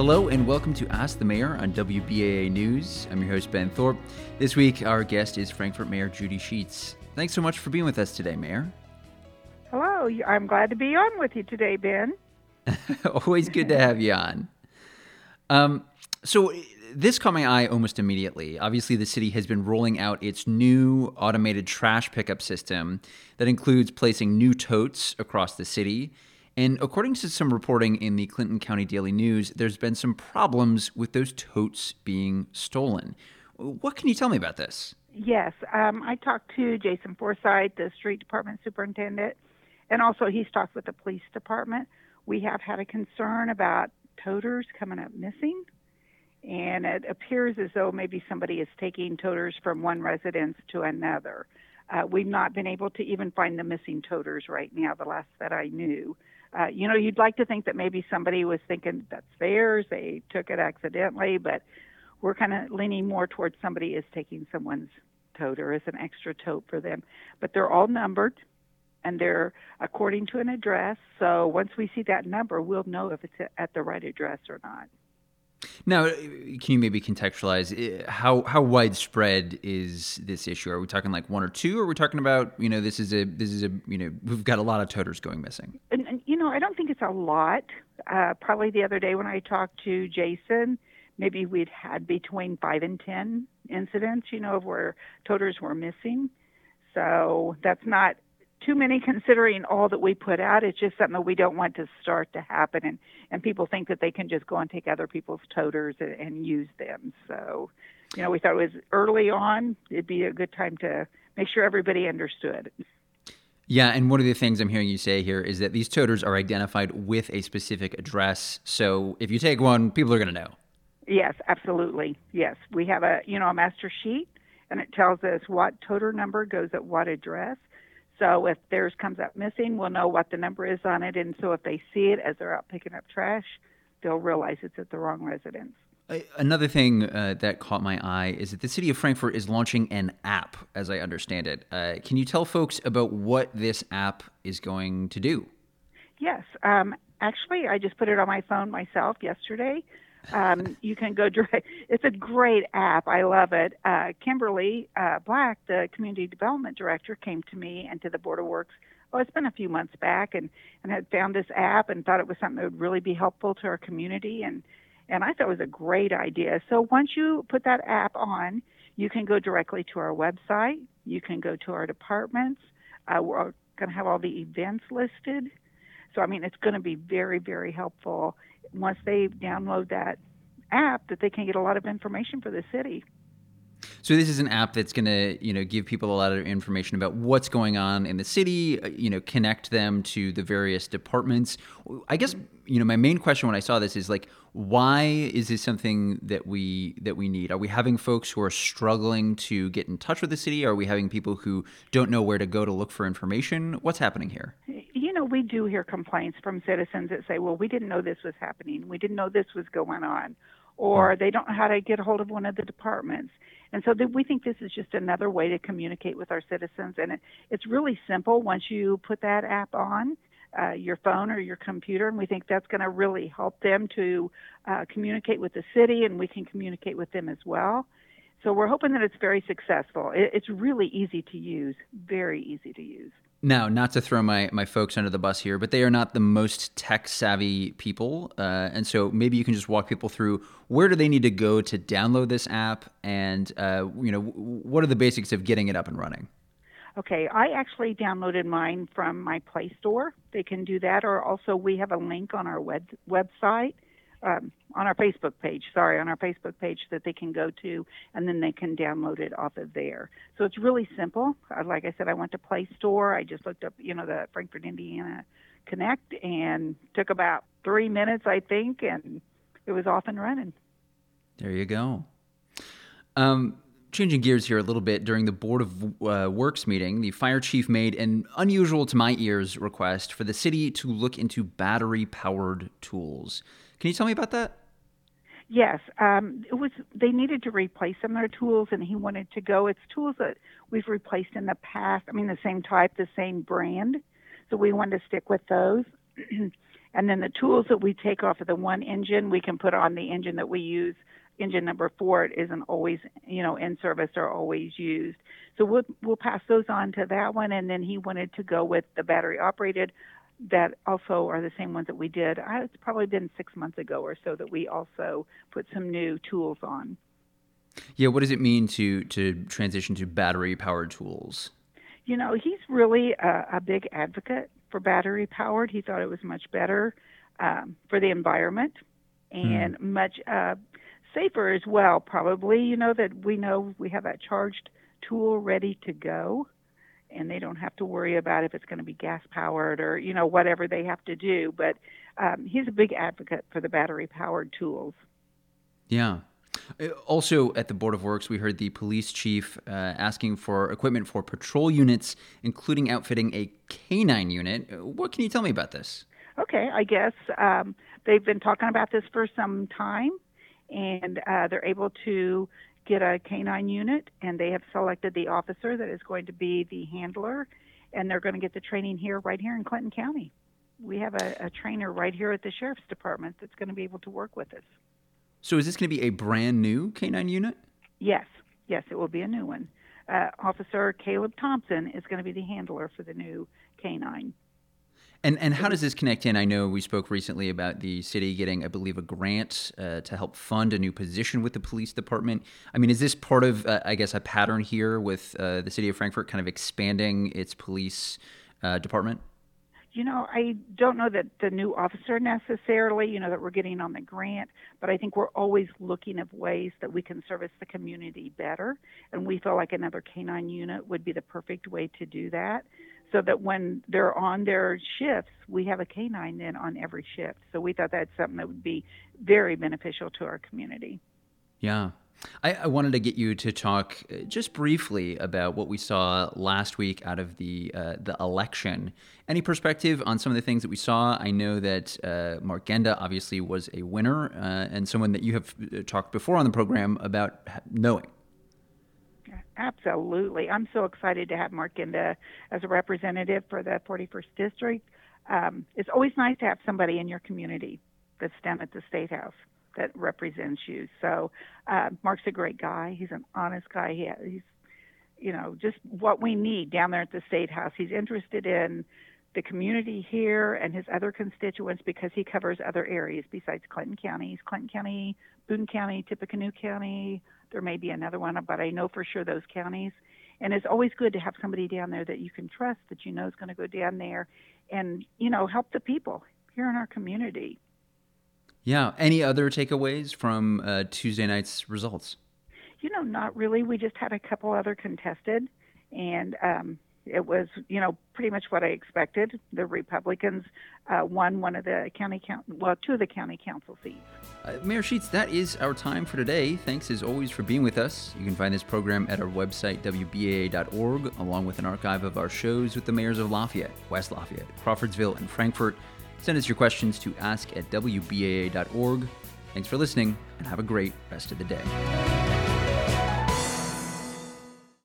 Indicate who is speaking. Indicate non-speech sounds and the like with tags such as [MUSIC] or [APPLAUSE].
Speaker 1: Hello and welcome to Ask the Mayor on WBAA News. I'm your host, Ben Thorpe. This week, our guest is Frankfort Mayor Judy Sheets. Thanks so much for being with us today, Mayor.
Speaker 2: Hello, I'm glad to be on with you today, Ben. [LAUGHS]
Speaker 1: Always good to have you on. Um, so, this caught my eye almost immediately. Obviously, the city has been rolling out its new automated trash pickup system that includes placing new totes across the city. And according to some reporting in the Clinton County Daily News, there's been some problems with those totes being stolen. What can you tell me about this?
Speaker 2: Yes, um, I talked to Jason Forsyth, the street department superintendent, and also he's talked with the police department. We have had a concern about toters coming up missing, and it appears as though maybe somebody is taking toters from one residence to another. Uh, we've not been able to even find the missing toters right now, the last that I knew. Uh, you know, you'd like to think that maybe somebody was thinking that's theirs, they took it accidentally, but we're kind of leaning more towards somebody is taking someone's toter as an extra tote for them. But they're all numbered and they're according to an address. So once we see that number, we'll know if it's at the right address or not.
Speaker 1: Now, can you maybe contextualize eh, how how widespread is this issue? Are we talking like one or two? Or are we talking about you know this is a this is a you know we've got a lot of toters going missing?
Speaker 2: Know I don't think it's a lot. Uh, probably the other day when I talked to Jason, maybe we'd had between five and ten incidents. You know of where toters were missing. So that's not too many [LAUGHS] considering all that we put out. It's just something that we don't want to start to happen, and and people think that they can just go and take other people's toters and, and use them. So, you know, we thought it was early on. It'd be a good time to make sure everybody understood.
Speaker 1: Yeah, and one of the things I'm hearing you say here is that these toters are identified with a specific address. So if you take one, people are going to know.
Speaker 2: Yes, absolutely. Yes, we have a you know a master sheet, and it tells us what toter number goes at what address so if theirs comes up missing, we'll know what the number is on it. And so if they see it as they're out picking up trash, they'll realize it's at the wrong residence.
Speaker 1: Another thing uh, that caught my eye is that the city of Frankfort is launching an app, as I understand it. Uh, can you tell folks about what this app is going to do?
Speaker 2: Yes. Um, actually, I just put it on my phone myself yesterday. Um, [LAUGHS] you can go direct. It's a great app. I love it. Uh, Kimberly uh, Black, the community development director, came to me and to the Board of Works. Oh, it's been a few months back, and and had found this app and thought it was something that would really be helpful to our community, and and I thought it was a great idea. So once you put that app on, you can go directly to our website. You can go to our departments. Uh, we're going to have all the events listed. So I mean, it's going to be very very helpful once they download that app that they can get a lot of information for the city.
Speaker 1: So this is an app that's going to, you know, give people a lot of information about what's going on in the city, uh, you know, connect them to the various departments. I guess, you know, my main question when I saw this is like why is this something that we that we need? Are we having folks who are struggling to get in touch with the city? Are we having people who don't know where to go to look for information? What's happening here?
Speaker 2: You know, we do hear complaints from citizens that say, "Well, we didn't know this was happening. We didn't know this was going on." Or they don't know how to get a hold of one of the departments. And so we think this is just another way to communicate with our citizens. And it, it's really simple once you put that app on uh, your phone or your computer, and we think that's going to really help them to uh, communicate with the city, and we can communicate with them as well. So we're hoping that it's very successful. It, it's really easy to use, very easy to use.
Speaker 1: Now, not to throw my, my folks under the bus here, but they are not the most tech savvy people. Uh, and so maybe you can just walk people through where do they need to go to download this app and, uh, you know, what are the basics of getting it up and running?
Speaker 2: Okay, I actually downloaded mine from my Play Store. They can do that, or also we have a link on our web website, um, on our Facebook page. Sorry, on our Facebook page that they can go to, and then they can download it off of there. So it's really simple. Uh, like I said, I went to Play Store. I just looked up, you know, the Frankfort, Indiana Connect, and took about three minutes, I think, and it was off and running.
Speaker 1: There you go. Um, changing gears here a little bit, during the Board of uh, Works meeting, the fire chief made an unusual to my ears request for the city to look into battery powered tools. Can you tell me about that?
Speaker 2: Yes, um, it was. They needed to replace some of their tools, and he wanted to go. It's tools that we've replaced in the past. I mean, the same type, the same brand. So we wanted to stick with those. [CLEARS THROAT] And then the tools that we take off of the one engine, we can put on the engine that we use. Engine number four it isn't always, you know, in service or always used. So we'll we'll pass those on to that one. And then he wanted to go with the battery operated that also are the same ones that we did. It's probably been six months ago or so that we also put some new tools on.
Speaker 1: Yeah, what does it mean to to transition to battery powered tools?
Speaker 2: You know, he's really a, a big advocate for battery powered. He thought it was much better um, for the environment and hmm. much uh, safer as well. Probably, you know that we know we have that charged tool ready to go and they don't have to worry about if it's going to be gas powered or you know whatever they have to do. But um, he's a big advocate for the battery powered tools.
Speaker 1: Yeah. Uh, also, at the Board of Works, we heard the police chief uh, asking for equipment for patrol units, including outfitting a canine unit. Uh, what can you tell me about this?
Speaker 2: Okay, I guess um, they've been talking about this for some time, and uh, they're able to get a canine unit, and they have selected the officer that is going to be the handler, and they're going to get the training here, right here in Clinton County. We have a, a trainer right here at the sheriff's department that's going to be able to work with us.
Speaker 1: So, is this going to be a brand new canine unit?
Speaker 2: Yes, yes, it will be a new one. Uh, Officer Caleb Thompson is going to be the handler for the new canine.
Speaker 1: And and how does this connect in? I know we spoke recently about the city getting, I believe, a grant uh, to help fund a new position with the police department. I mean, is this part of, uh, I guess, a pattern here with uh, the city of Frankfort kind of expanding its police uh, department?
Speaker 2: You know, I don't know that the new officer necessarily, you know, that we're getting on the grant, but I think we're always looking at ways that we can service the community better. And we feel like another canine unit would be the perfect way to do that so that when they're on their shifts, we have a canine then on every shift. So we thought that's something that would be very beneficial to our community.
Speaker 1: Yeah. I, I wanted to get you to talk uh, just briefly about what we saw last week out of the uh, the election. Any perspective on some of the things that we saw? I know that uh, Mark Genda obviously was a winner uh, and someone that you have uh, talked before on the program about knowing.
Speaker 2: Absolutely. I'm so excited to have Mark Genda as a representative for the 41st District. Um, it's always nice to have somebody in your community that's down at the State House that represents you. So uh, Mark's a great guy. He's an honest guy. He, he's, you know, just what we need down there at the State House. He's interested in the community here and his other constituents because he covers other areas besides Clinton County. He's Clinton County, Boone County, Tippecanoe County, there may be another one, but I know for sure those counties. And it's always good to have somebody down there that you can trust, that you know is going to go down there and, you know, help the people here in our community.
Speaker 1: Yeah. Any other takeaways from uh, Tuesday night's results?
Speaker 2: You know, not really. We just had a couple other contested, and um, it was, you know, pretty much what I expected. The Republicans uh, won one of the county count, well, two of the county council seats.
Speaker 1: Uh, Mayor Sheets, that is our time for today. Thanks as always for being with us. You can find this program at our website, WBAA.org, along with an archive of our shows with the mayors of Lafayette, West Lafayette, Crawfordsville, and Frankfort. Send us your questions to ask at WBAA.org. Thanks for listening, and have a great rest of the day.